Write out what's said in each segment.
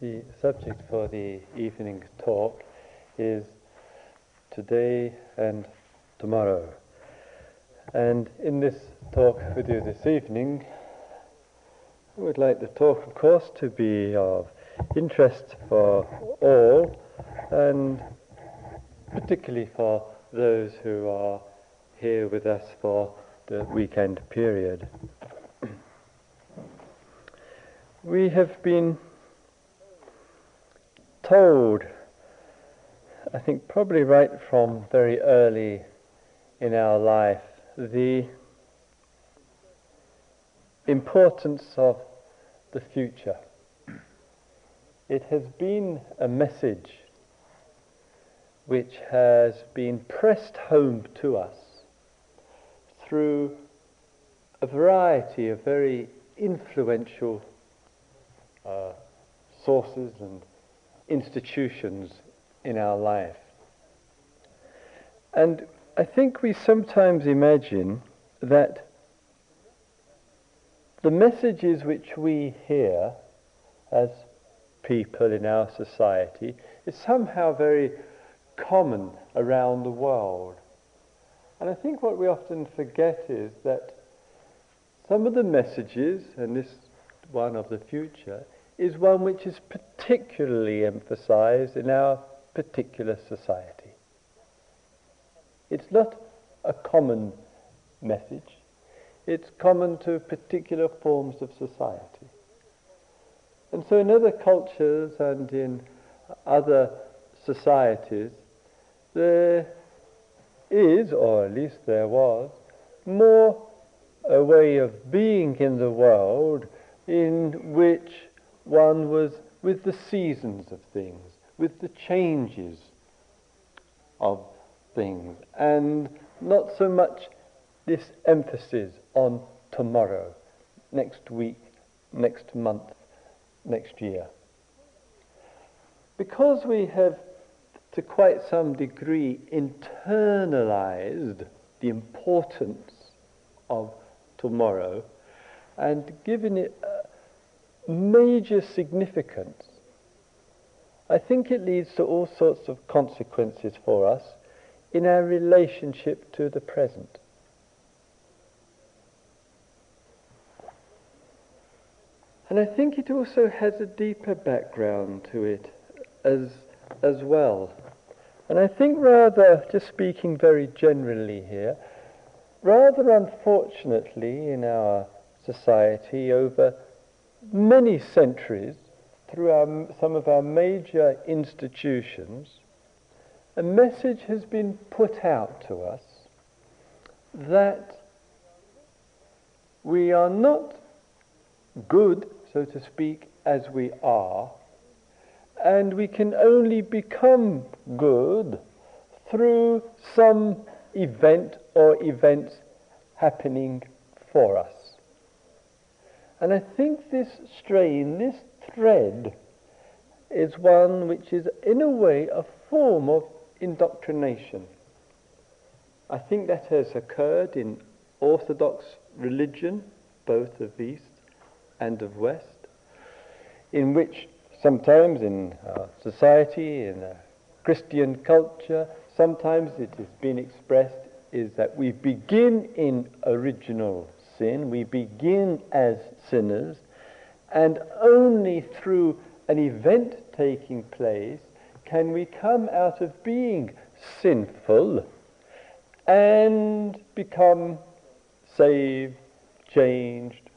The subject for the evening talk is today and tomorrow. And in this talk with you this evening, I would like the talk, of course, to be of interest for all and particularly for those who are here with us for the weekend period. we have been told, I think probably right from very early in our life, the importance of the future. It has been a message which has been pressed home to us through a variety of very influential uh, sources and institutions in our life. And I think we sometimes imagine that the messages which we hear as people in our society is somehow very common around the world. And I think what we often forget is that some of the messages, and this one of the future, is one which is particularly emphasized in our particular society. It's not a common message, it's common to particular forms of society. And so, in other cultures and in other societies, there is, or at least there was, more a way of being in the world in which one was with the seasons of things, with the changes of things, and not so much this emphasis on tomorrow, next week, next month, next year. Because we have, to quite some degree, internalized the importance of tomorrow and given it major significance, I think it leads to all sorts of consequences for us in our relationship to the present. And I think it also has a deeper background to it as, as well. And I think rather, just speaking very generally here, rather unfortunately in our society over many centuries, through our, some of our major institutions, a message has been put out to us that we are not good, so to speak, as we are, and we can only become good through some event or events happening for us. And I think this strain, this thread, is one which is, in a way, a form of indoctrination. I think that has occurred in Orthodox religion, both of East and of West, in which sometimes in our society, in uh, Christian culture, sometimes it has been expressed is that we begin in original sin. We begin as sinners, and only through an event taking place can we come out of being sinful and become saved, changed,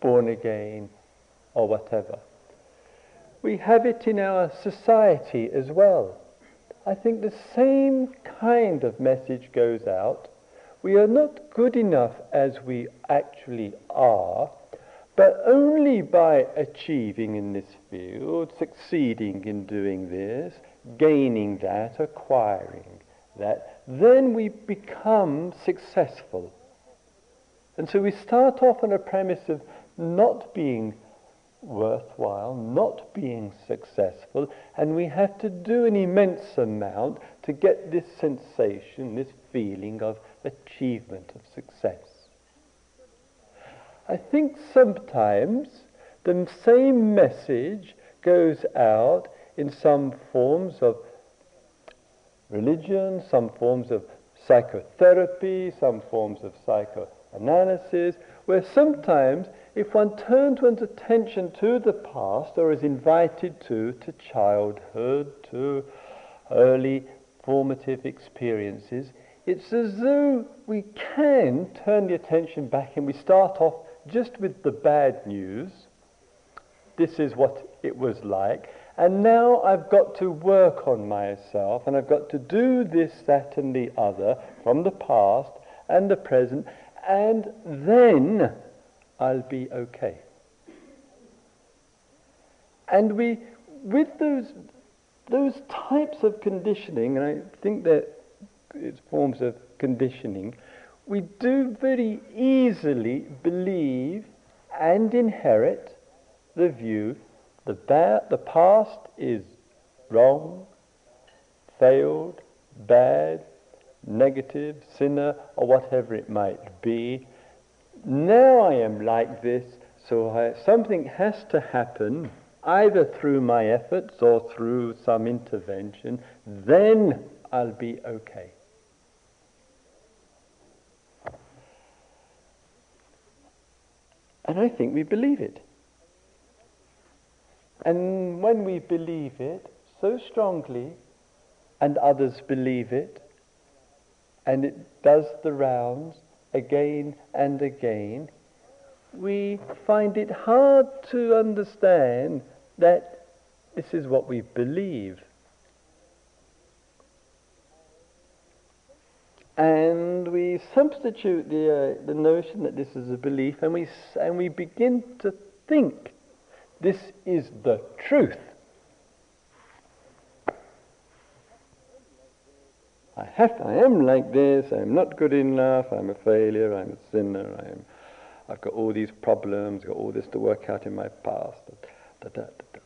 born again, or whatever. We have it in our society as well. I think the same kind of message goes out we are not good enough as we actually are, but only by achieving in this field, succeeding in doing this, gaining that, acquiring that, then we become successful. And so we start off on a premise of not being worthwhile, not being successful, and we have to do an immense amount to get this sensation, this feeling of achievement of success. I think sometimes the same message goes out in some forms of religion, some forms of psychotherapy, some forms of psychoanalysis, where sometimes if one turns one's attention to the past or is invited to, to childhood, to early formative experiences, it's as though we can turn the attention back and we start off just with the bad news. This is what it was like. And now I've got to work on myself and I've got to do this, that, and the other from the past and the present, and then I'll be okay. And we, with those, those types of conditioning, and I think that it's forms of conditioning, we do very easily believe and inherit the view that the past is wrong, failed, bad, negative, sinner, or whatever it might be. Now I am like this, so I, something has to happen, either through my efforts or through some intervention, then I'll be okay. And I think we believe it. And when we believe it so strongly, and others believe it, and it does the rounds again and again, we find it hard to understand that this is what we believe. And we substitute the, uh, the notion that this is a belief and we, and we begin to think this is the truth. I have to, I am like this, I'm not good enough, I'm a failure, I'm a sinner, I'm, I've got all these problems, I've got all this to work out in my past. Da, da, da,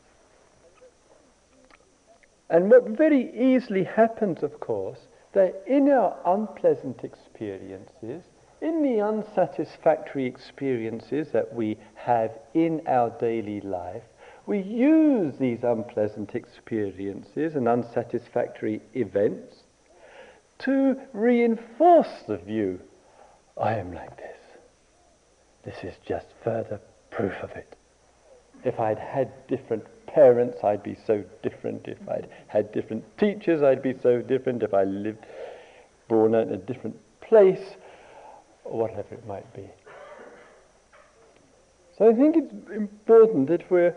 and what very easily happens, of course, that in our unpleasant experiences, in the unsatisfactory experiences that we have in our daily life, we use these unpleasant experiences and unsatisfactory events to reinforce the view I am like this. This is just further proof of it. If I'd had different parents, I'd be so different. If I'd had different teachers, I'd be so different. If I lived born in a different place, or whatever it might be. So I think it's important that we're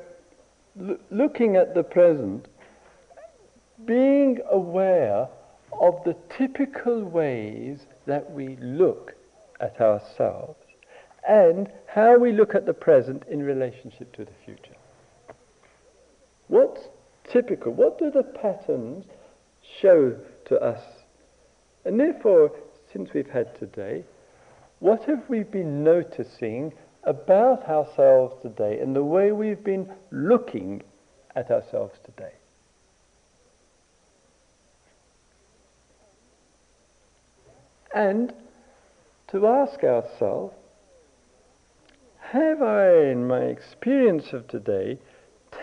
l- looking at the present, being aware of the typical ways that we look at ourselves and how we look at the present in relationship to the future. What's typical? What do the patterns show to us? And therefore, since we've had today, what have we been noticing about ourselves today and the way we've been looking at ourselves today? And to ask ourselves, have I, in my experience of today,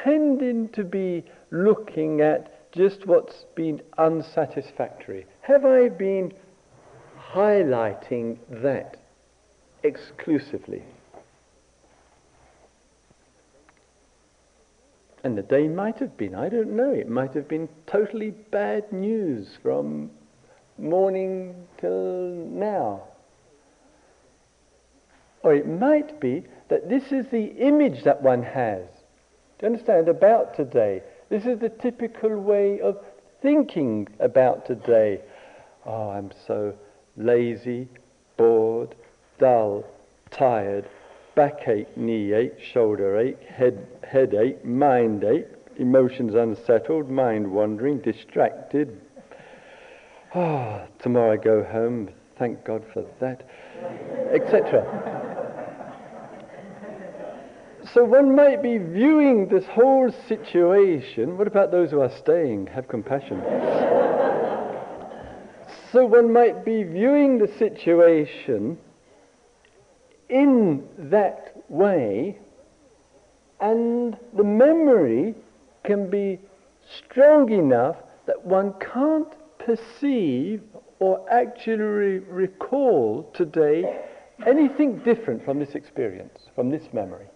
tended to be looking at just what's been unsatisfactory? Have I been highlighting that? exclusively. And the day might have been, I don't know, it might have been totally bad news from morning till now. Or it might be that this is the image that one has. Do you understand? About today. This is the typical way of thinking about today. Oh, I'm so lazy, bored, dull, tired, backache, knee ache, shoulder ache, head, headache, mind ache, emotions unsettled, mind wandering, distracted. Ah, oh, tomorrow I go home, thank God for that, etc. So one might be viewing this whole situation. What about those who are staying? Have compassion. so one might be viewing the situation in that way, and the memory can be strong enough that one can't perceive or actually recall today anything different from this experience, from this memory.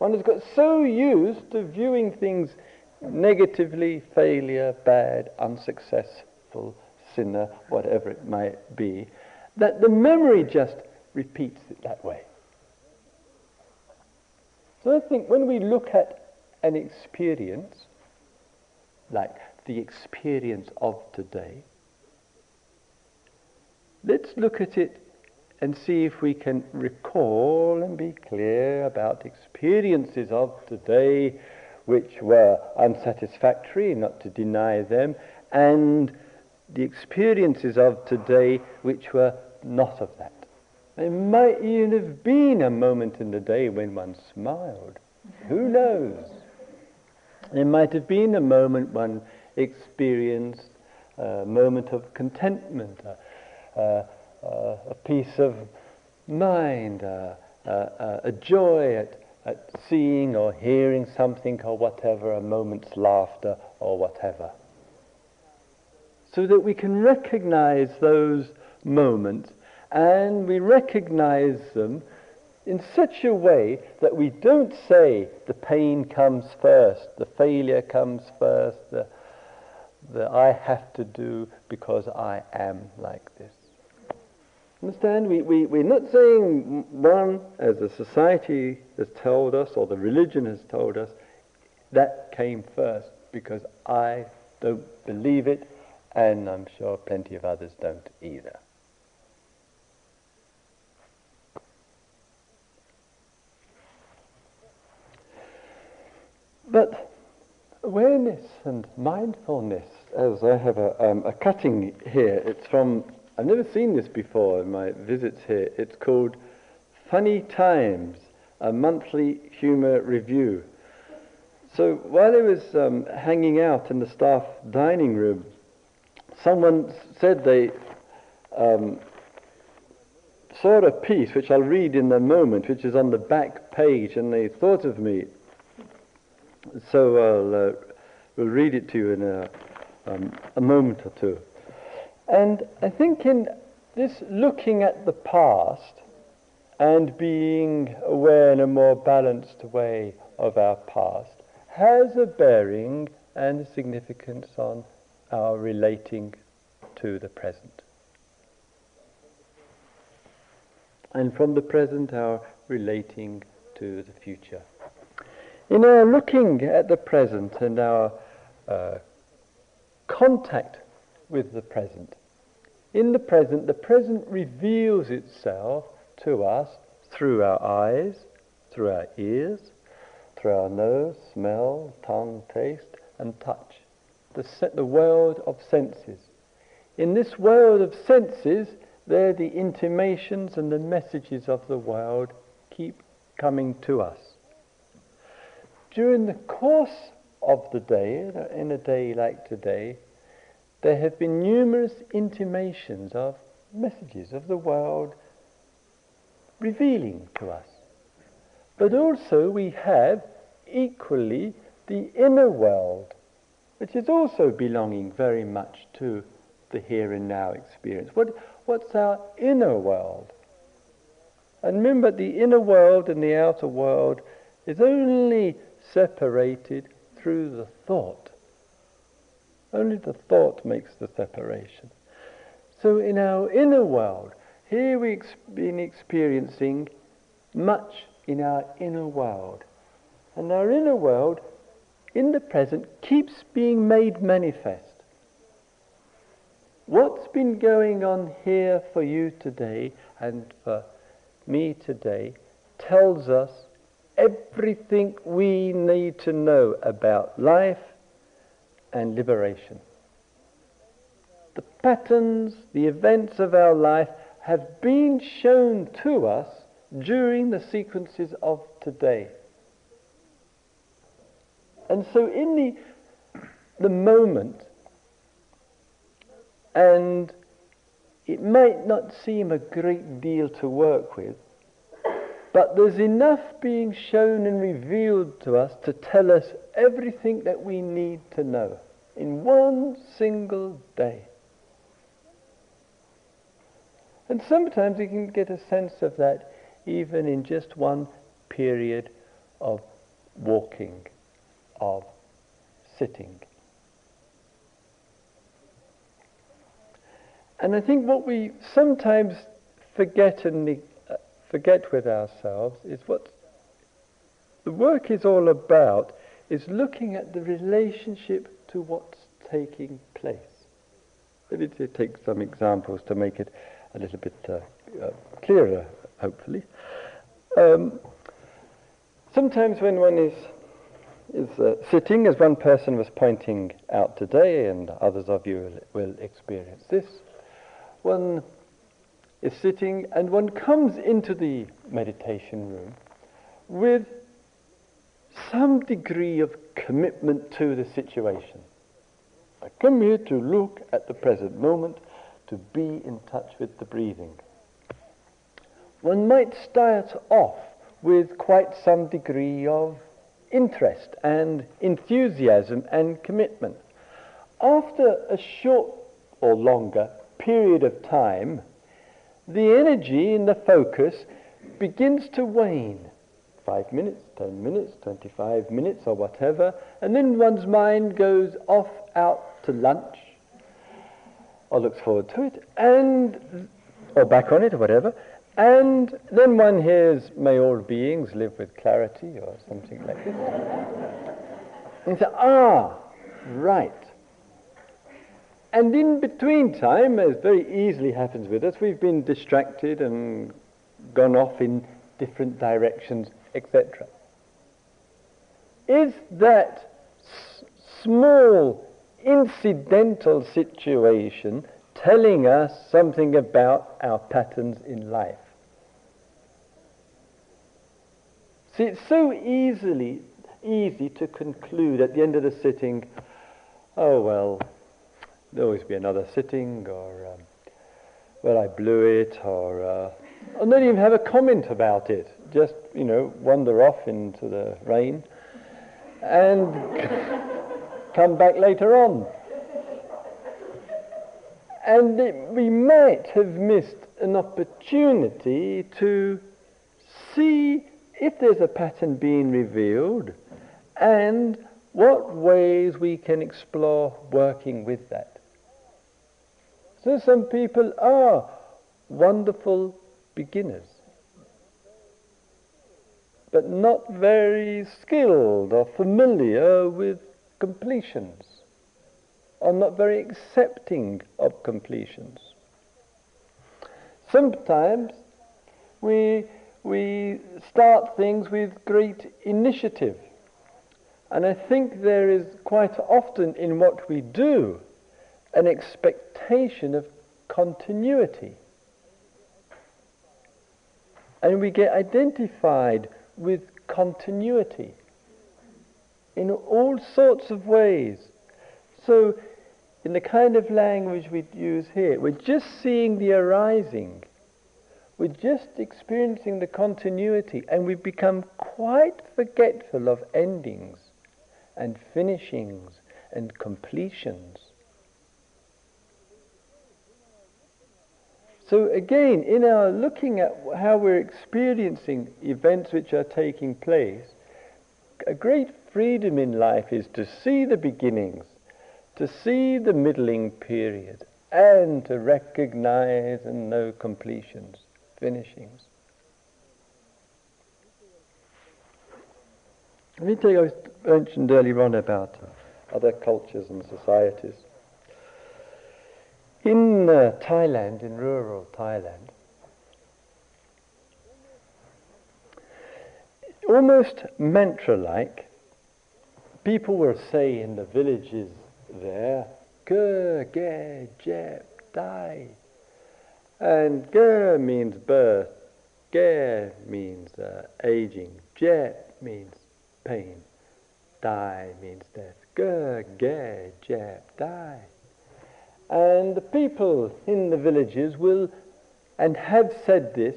One has got so used to viewing things negatively, failure, bad, unsuccessful, sinner, whatever it might be, that the memory just repeats it that way. So I think when we look at an experience, like the experience of today, let's look at it and see if we can recall and be clear about experiences of today which were unsatisfactory, not to deny them, and the experiences of today which were not of that. There might even have been a moment in the day when one smiled. Who knows? There might have been a moment one experienced a moment of contentment, a, a, Uh, a peace of mind, a, a joy at, at seeing or hearing something or whatever, a moment's laughter or whatever. So that we can recognize those moments and we recognize them in such a way that we don't say the pain comes first, the failure comes first, the, the I have to do because I am like this. Understand? We, we, we're not saying one, as the society has told us or the religion has told us, that came first because I don't believe it and I'm sure plenty of others don't either. But awareness and mindfulness, as I have a, um, a cutting here, it's from, I've never seen this before in my visits here. It's called Funny Times, a monthly humour review. So while I was um, hanging out in the staff dining room, someone said they um, saw a piece, which I'll read in a moment, which is on the back page, and they thought of me so I'll uh, we'll read it to you in a, um, a moment or two. And I think in this looking at the past and being aware in a more balanced way of our past has a bearing and a significance on our relating to the present. And from the present, our relating to the future. In our looking at the present and our uh, contact with the present, in the present, the present reveals itself to us through our eyes, through our ears, through our nose, smell, tongue, taste, and touch. The, the world of senses. In this world of senses, there the intimations and the messages of the world keep coming to us during the course of the day, in a day like today, there have been numerous intimations of messages of the world revealing to us. But also we have equally the inner world, which is also belonging very much to the here and now experience. What, what's our inner world? And remember, the inner world and the outer world is only separated through the thought. Only the thought makes the separation. So in our inner world, here we've been experiencing much in our inner world. And our inner world, in the present, keeps being made manifest. What's been going on here for you today and for me today tells us everything we need to know about life and liberation. The patterns, the events of our life have been shown to us during the sequences of today. And so in the, the moment, and it might not seem a great deal to work with, But there's enough being shown and revealed to us to tell us everything that we need to know in one single day. And sometimes we can get a sense of that even in just one period of walking, of sitting. And I think what we sometimes forget and forget with ourselves is what the work is all about is looking at the relationship to what's taking place. Let me take some examples to make it a little bit uh, uh, clearer, hopefully. Um, sometimes when one is is uh, sitting, as one person was pointing out today, and others of you will, will experience this, one is sitting and one comes into the meditation room with some degree of commitment to the situation. I come here to look at the present moment to be in touch with the breathing. One might start off with quite some degree of interest and enthusiasm and commitment. After a short or longer period of time, the energy in the focus begins to wane. Five minutes, ten minutes, 25 minutes, or whatever, and then one's mind goes off out to lunch or looks forward to it, and or back on it or whatever, and then one hears, "May all beings live with clarity" or something like this, and say, "Ah, right." And in between time, as very easily happens with us, we've been distracted and gone off in different directions, etc. Is that s- small incidental situation telling us something about our patterns in life. See, it's so easily easy to conclude at the end of the sitting, oh well, there'll always be another sitting, or um, well, I blew it, or uh, or not even have a comment about it. Just you know, wander off into the rain, and come back later on. And it, we might have missed an opportunity to see if there's a pattern being revealed and what ways we can explore working with that. So some people are wonderful beginners, but not very skilled or familiar with completions, or not very accepting of completions. Sometimes we, we start things with great initiative. And I think there is quite often in what we do an expectation of continuity. And we get identified with continuity in all sorts of ways. So, in the kind of language we use here, we're just seeing the arising. We're just experiencing the continuity, and we become quite forgetful of endings and finishings and completions. So again, in our looking at how we're experiencing events which are taking place, a great freedom in life is to see the beginnings, to see the middling period, and to recognize and know completions, finishings. Let me take, I mentioned earlier on about other cultures and societies. In uh, Thailand, in rural Thailand, almost mantra like, people will say in the villages there, Ge, Ge, Jep, Die. And Ge means birth, Ge means uh, aging, Jep means pain, Die means death. Ge, Ge, Jep, Die. And the people in the villages will, and have said this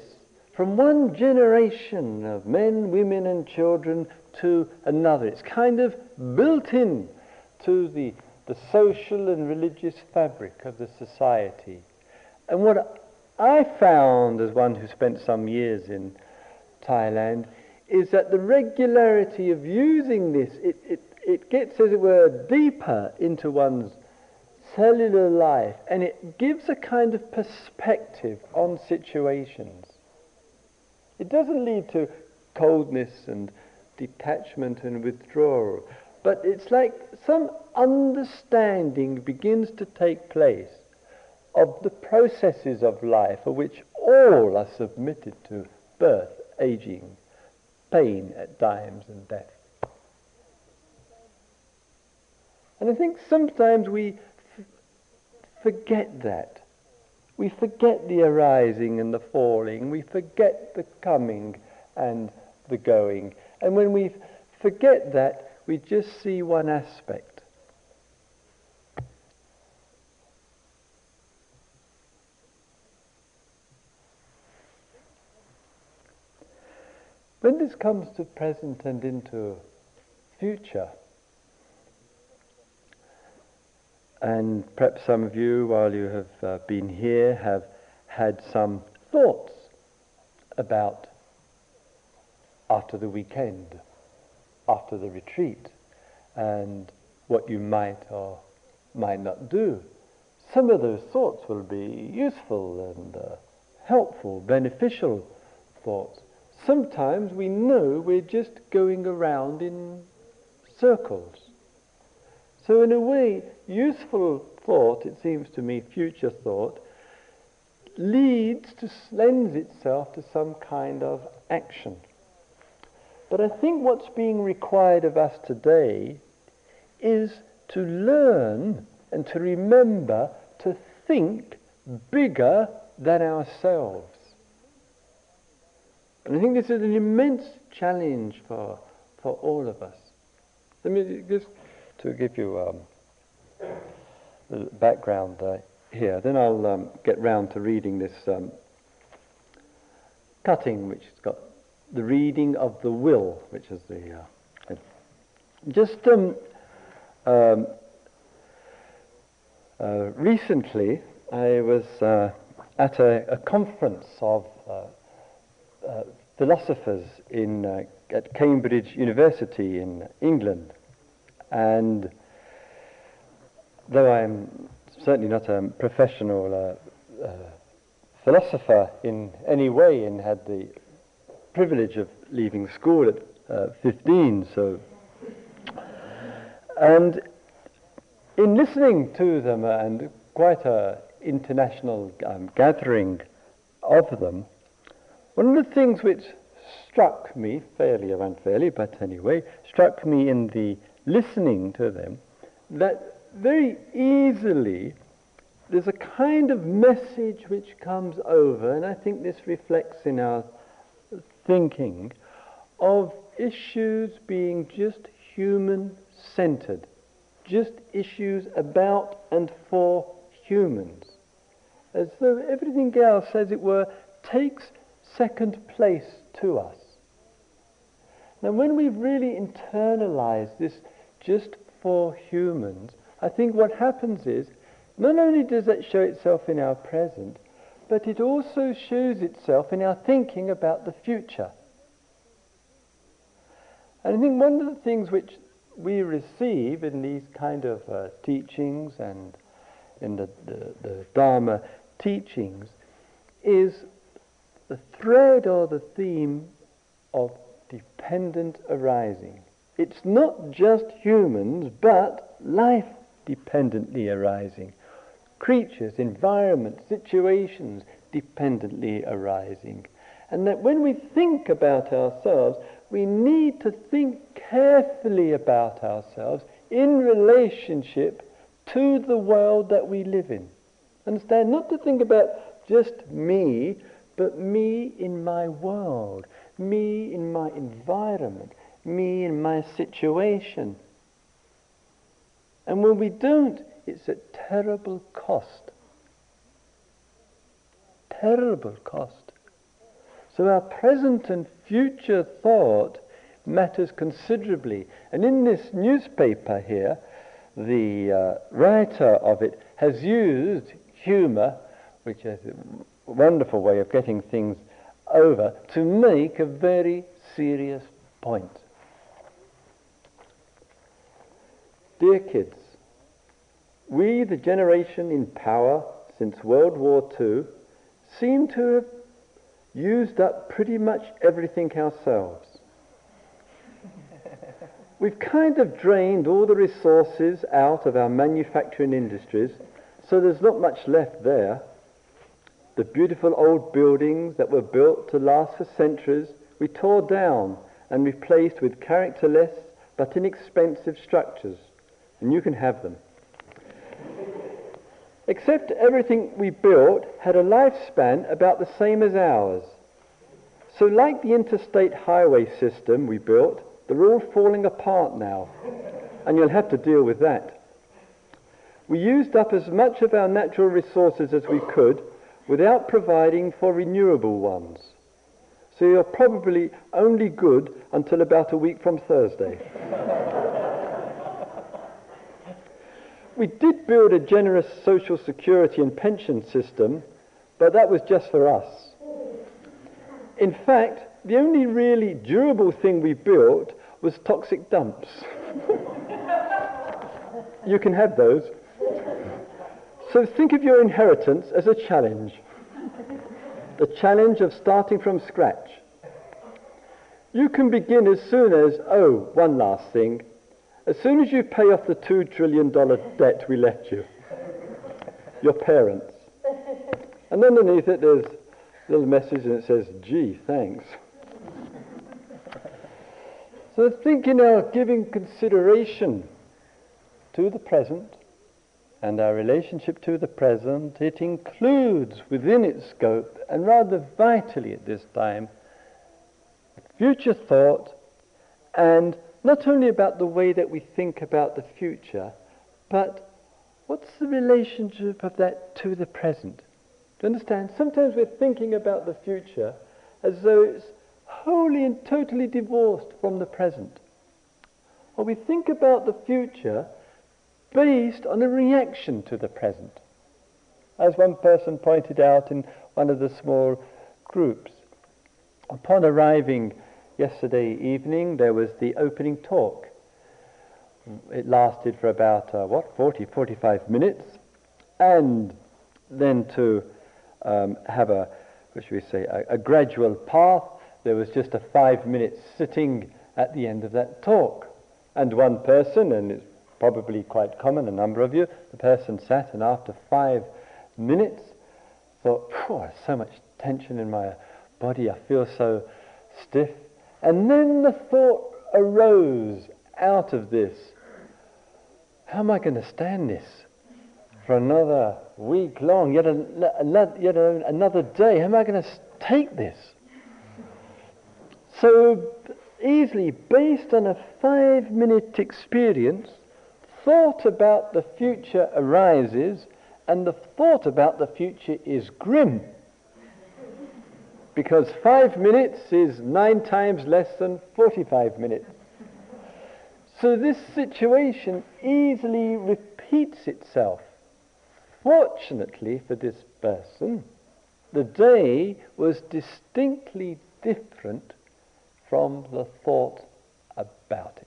from one generation of men, women, and children to another. It's kind of built in to the, the social and religious fabric of the society. And what I found, as one who spent some years in Thailand, is that the regularity of using this, it, it, it gets, as it were, deeper into one's cellular life and it gives a kind of perspective on situations. It doesn't lead to coldness and detachment and withdrawal, but it's like some understanding begins to take place of the processes of life of which all are submitted to birth, aging, pain at times, and death. And I think sometimes we forget that. We forget the arising and the falling. We forget the coming and the going. And when we forget that, we just see one aspect. When this comes to present and into future, and perhaps some of you, while you have uh, been here, have had some thoughts about after the weekend, after the retreat, and what you might or might not do. Some of those thoughts will be useful and uh, helpful, beneficial thoughts. Sometimes we know we're just going around in circles. So, in a way, useful thought, it seems to me, future thought, leads to, lends itself to some kind of action. But I think what's being required of us today is to learn and to remember to think bigger than ourselves. And I think this is an immense challenge for, for all of us. Let me just to give you um, the background uh, here, then I'll um, get round to reading this um, cutting, which has got the reading of the will, which is the. Uh, just um, um, uh, recently, I was uh, at a, a, conference of uh, uh, philosophers in, at Cambridge University in England. And though I'm certainly not a professional uh, uh, philosopher in any way and had the privilege of leaving school at uh, 15, so. And in listening to them and quite an international um, gathering of them, one of the things which struck me, fairly or unfairly, but anyway, struck me in the listening to them, that very easily there's a kind of message which comes over, and I think this reflects in our thinking, of issues being just human centered, just issues about and for humans. As though everything else, as it were, takes second place to us. Now, when we've really internalized this just for humans, I think what happens is not only does that show itself in our present, but it also shows itself in our thinking about the future. And I think one of the things which we receive in these kind of uh, teachings and in the, the, the Dharma teachings is the thread or the theme of dependent arising. It's not just humans, but life dependently arising. Creatures, environments, situations dependently arising. And that when we think about ourselves, we need to think carefully about ourselves in relationship to the world that we live in. Understand? Not to think about just me, but me in my world, me in my environment, me and my situation. And when we don't, it's at terrible cost. Terrible cost. So our present and future thought matters considerably. And in this newspaper here, the uh, writer of it has used humour, which is a wonderful way of getting things over, to make a very serious point. Dear kids, we, the generation in power since World War II, seem to have used up pretty much everything ourselves. We've kind of drained all the resources out of our manufacturing industries, so there's not much left there. The beautiful old buildings that were built to last for centuries, we tore down and replaced with characterless but inexpensive structures, and you can have them. Except everything we built had a lifespan about the same as ours. So, like the interstate highway system we built, they're all falling apart now, and you'll have to deal with that. We used up as much of our natural resources as we could without providing for renewable ones. So you're probably only good until about a week from Thursday. We did build a generous social security and pension system, but that was just for us. In fact, the only really durable thing we built was toxic dumps. you can have those. So think of your inheritance as a challenge. The challenge of starting from scratch. You can begin as soon as, oh, one last thing, as soon as you pay off the $2 trillion debt we left you, your parents. And underneath it there's a little message and it says, gee, thanks. So thinking of giving consideration to the present and our relationship to the present, it includes within its scope, and rather vitally at this time, future thought and not only about the way that we think about the future, but what's the relationship of that to the present? Do you understand? Sometimes we're thinking about the future as though it's wholly and totally divorced from the present. Or we think about the future based on a reaction to the present. As one person pointed out in one of the small groups, upon arriving yesterday evening, there was the opening talk. It lasted for about, uh, what, 40, 45 minutes. And then to um, have a, what should we say, a, a gradual path there was just a five minute sitting at the end of that talk. And one person, and it's probably quite common, a number of you, the person sat and after five minutes thought, so much tension in my body, I feel so stiff. And then the thought arose out of this how am I going to stand this for another week long, yet, yet another day? How am I going to take this? So easily, based on a five minute experience, thought about the future arises, and the thought about the future is grim. Because five minutes is nine times less than 45 minutes. So this situation easily repeats itself. Fortunately for this person, the day was distinctly different from the thought about it.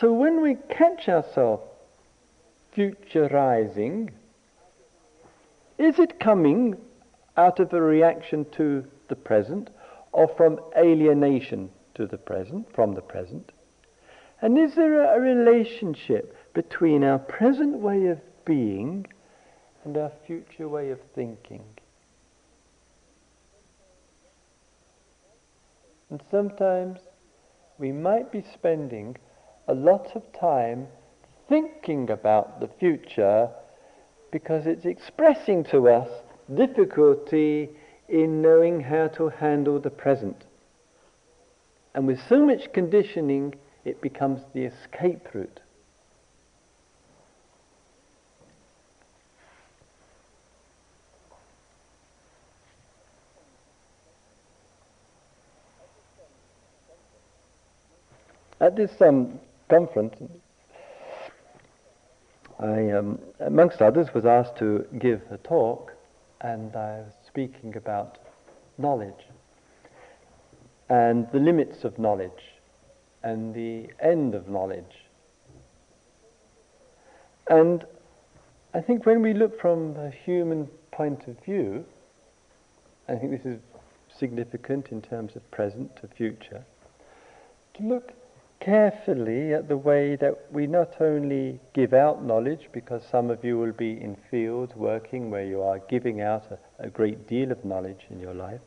So when we catch ourselves futurizing, is it coming out of a reaction to the present or from alienation to the present, from the present? And is there a relationship between our present way of being and our future way of thinking? And sometimes we might be spending a lot of time thinking about the future because it's expressing to us difficulty in knowing how to handle the present. And with so much conditioning, it becomes the escape route. At this um, conference, I, um, amongst others, was asked to give a talk, and I was speaking about knowledge and the limits of knowledge and the end of knowledge. And I think when we look from a human point of view, I think this is significant in terms of present to future, to look carefully at the way that we not only give out knowledge, because some of you will be in fields working where you are giving out a, a great deal of knowledge in your life,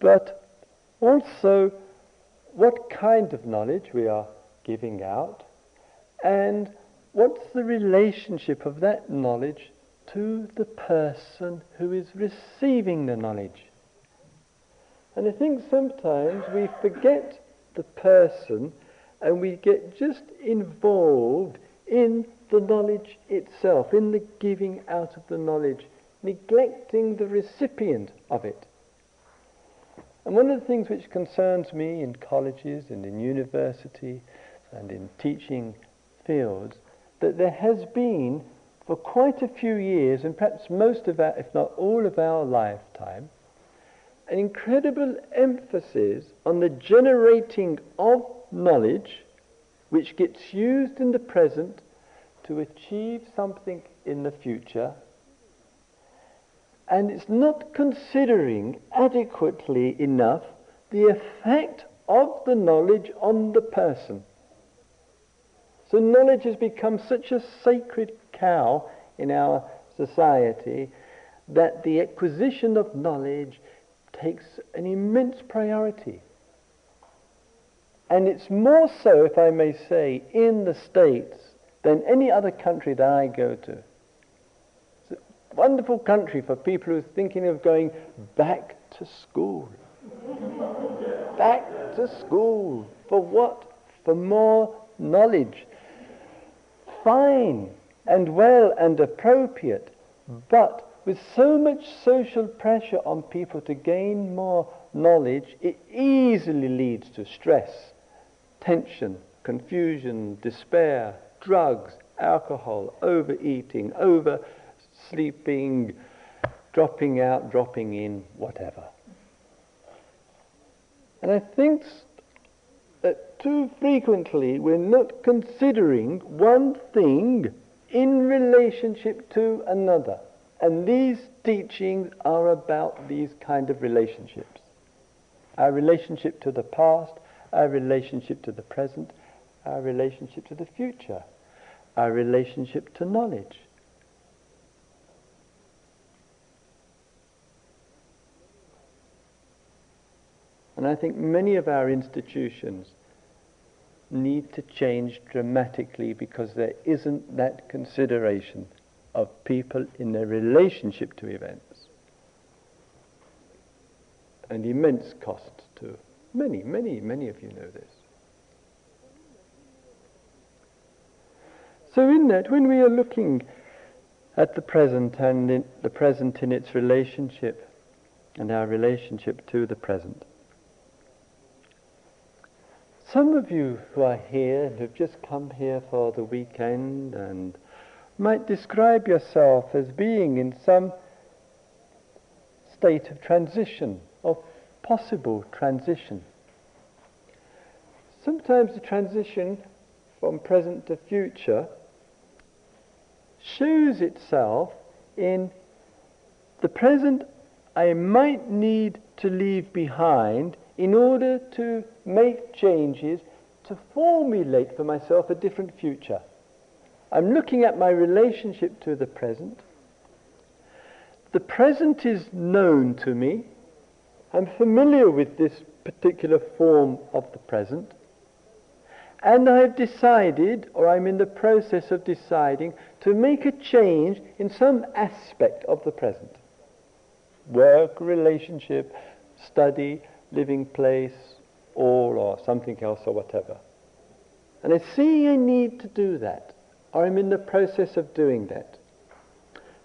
but also what kind of knowledge we are giving out and what's the relationship of that knowledge to the person who is receiving the knowledge. And I think sometimes we forget the person and we get just involved in the knowledge itself, in the giving out of the knowledge, neglecting the recipient of it. And one of the things which concerns me in colleges and in university and in teaching fields, that there has been for quite a few years, and perhaps most of our, if not all of our lifetime, an incredible emphasis on the generating of knowledge which gets used in the present to achieve something in the future. And it's not considering adequately enough the effect of the knowledge on the person. So knowledge has become such a sacred cow in our society that the acquisition of knowledge takes an immense priority. And it's more so, if I may say, in the States than any other country that I go to. It's a wonderful country for people who are thinking of going back to school. back to school. For what? For more knowledge. Fine and well and appropriate, but with so much social pressure on people to gain more knowledge, it easily leads to stress, tension, confusion, despair, drugs, alcohol, overeating, oversleeping, dropping out, dropping in, whatever. And I think that too frequently we're not considering one thing in relationship to another. And these teachings are about these kind of relationships. Our relationship to the past, our relationship to the present, our relationship to the future, our relationship to knowledge. And I think many of our institutions need to change dramatically because there isn't that consideration of people in their relationship to events. And immense cost to many, many, many of you know this. So in that, when we are looking at the present and the present in its relationship and our relationship to the present, some of you who are here and have just come here for the weekend and might describe yourself as being in some state of transition, of possible transition. Sometimes the transition from present to future shows itself in the present I might need to leave behind in order to make changes to formulate for myself a different future. I'm looking at my relationship to the present. The present is known to me. I'm familiar with this particular form of the present. And I've decided, or I'm in the process of deciding, to make a change in some aspect of the present. Work, relationship, study, living place, all, or something else, or whatever. And I see I need to do that or I'm in the process of doing that.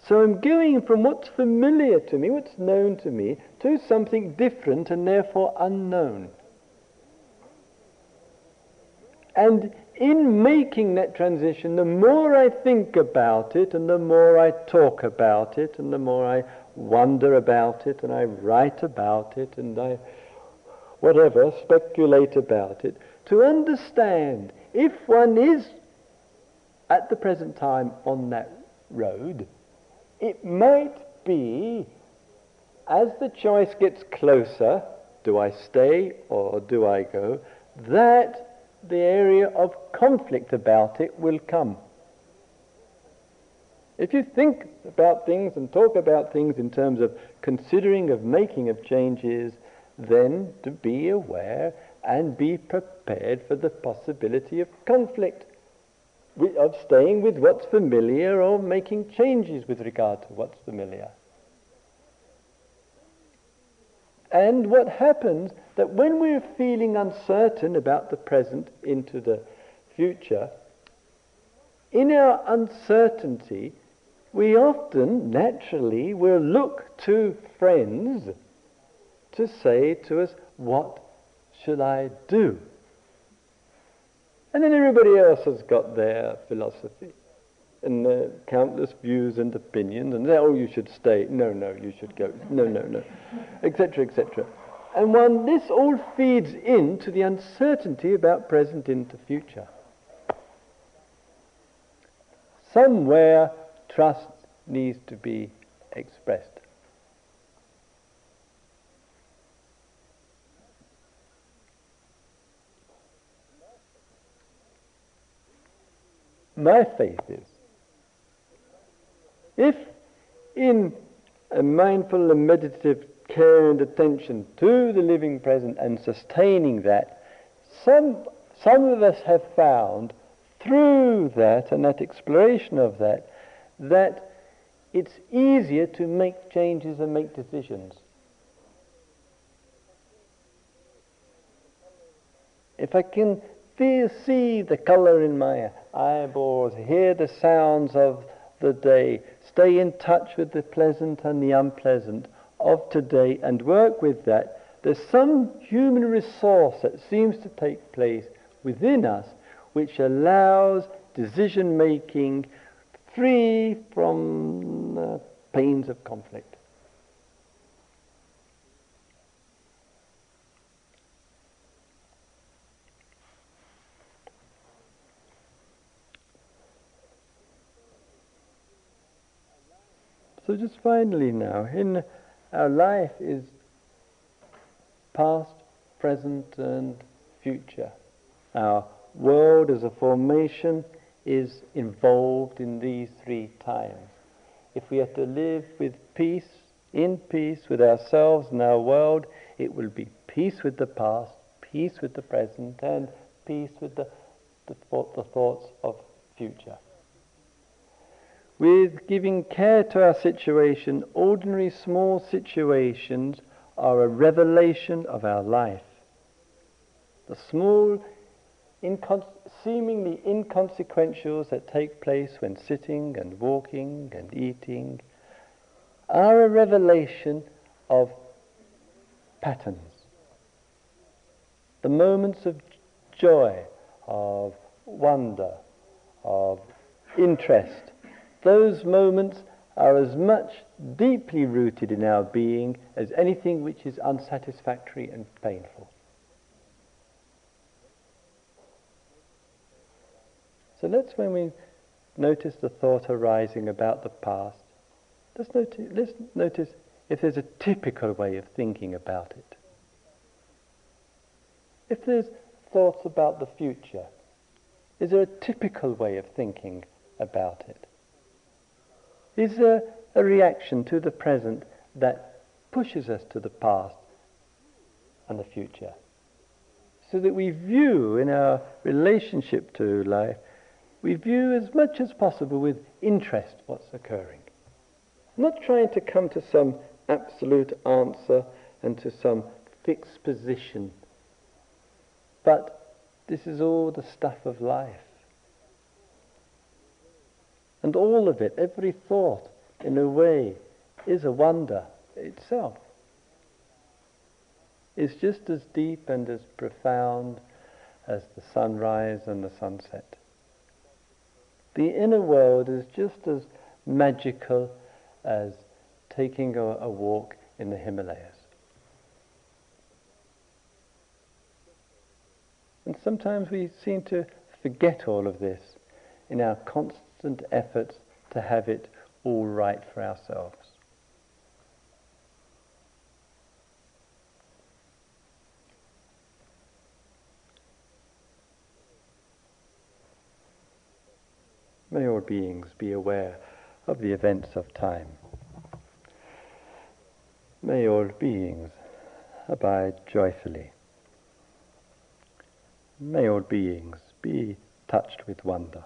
So I'm going from what's familiar to me, what's known to me, to something different and therefore unknown. And in making that transition, the more I think about it, and the more I talk about it, and the more I wonder about it, and I write about it, and I, whatever, speculate about it, to understand if one is at the present time on that road, it might be as the choice gets closer, do I stay or do I go, that the area of conflict about it will come. If you think about things and talk about things in terms of considering, of making of changes, then to be aware and be prepared for the possibility of conflict, of staying with what's familiar or making changes with regard to what's familiar. And what happens that when we're feeling uncertain about the present into the future, in our uncertainty, we often naturally will look to friends to say to us, What should I do? And then everybody else has got their philosophy and uh, countless views and opinions, and oh, you should stay. No, no, you should go. No, no, no, etc., etc. And one, this all feeds into the uncertainty about present into future. Somewhere trust needs to be expressed. My faith is if in a mindful and meditative care and attention to the living present and sustaining that, some, some of us have found through that and that exploration of that, that it's easier to make changes and make decisions. If I can see the color in my eyeballs, hear the sounds of the day, stay in touch with the pleasant and the unpleasant of today and work with that, there's some human resource that seems to take place within us which allows decision making free from the pains of conflict. So just finally now, in our life is past, present and future. Our world as a formation is involved in these three times. If we are to live with peace, in peace with ourselves and our world, it will be peace with the past, peace with the present, and peace with the, the, the thoughts of future with giving care to our situation, ordinary small situations are a revelation of our life. The small, incon- seemingly inconsequentials that take place when sitting and walking and eating are a revelation of patterns. The moments of joy, of wonder, of interest, those moments are as much deeply rooted in our being as anything which is unsatisfactory and painful. So let's, when we notice the thought arising about the past, let's notice, let's notice if there's a typical way of thinking about it. If there's thoughts about the future, is there a typical way of thinking about it? Is a, a reaction to the present that pushes us to the past and the future. So that we view in our relationship to life, we view as much as possible with interest what's occurring. Not trying to come to some absolute answer and to some fixed position. But this is all the stuff of life. And all of it, every thought, in a way, is a wonder itself. It's just as deep and as profound as the sunrise and the sunset. The inner world is just as magical as taking a, a walk in the Himalayas. And sometimes we seem to forget all of this in our constant efforts to have it all right for ourselves. May all beings be aware of the events of time. May all beings abide joyfully. May all beings be touched with wonder.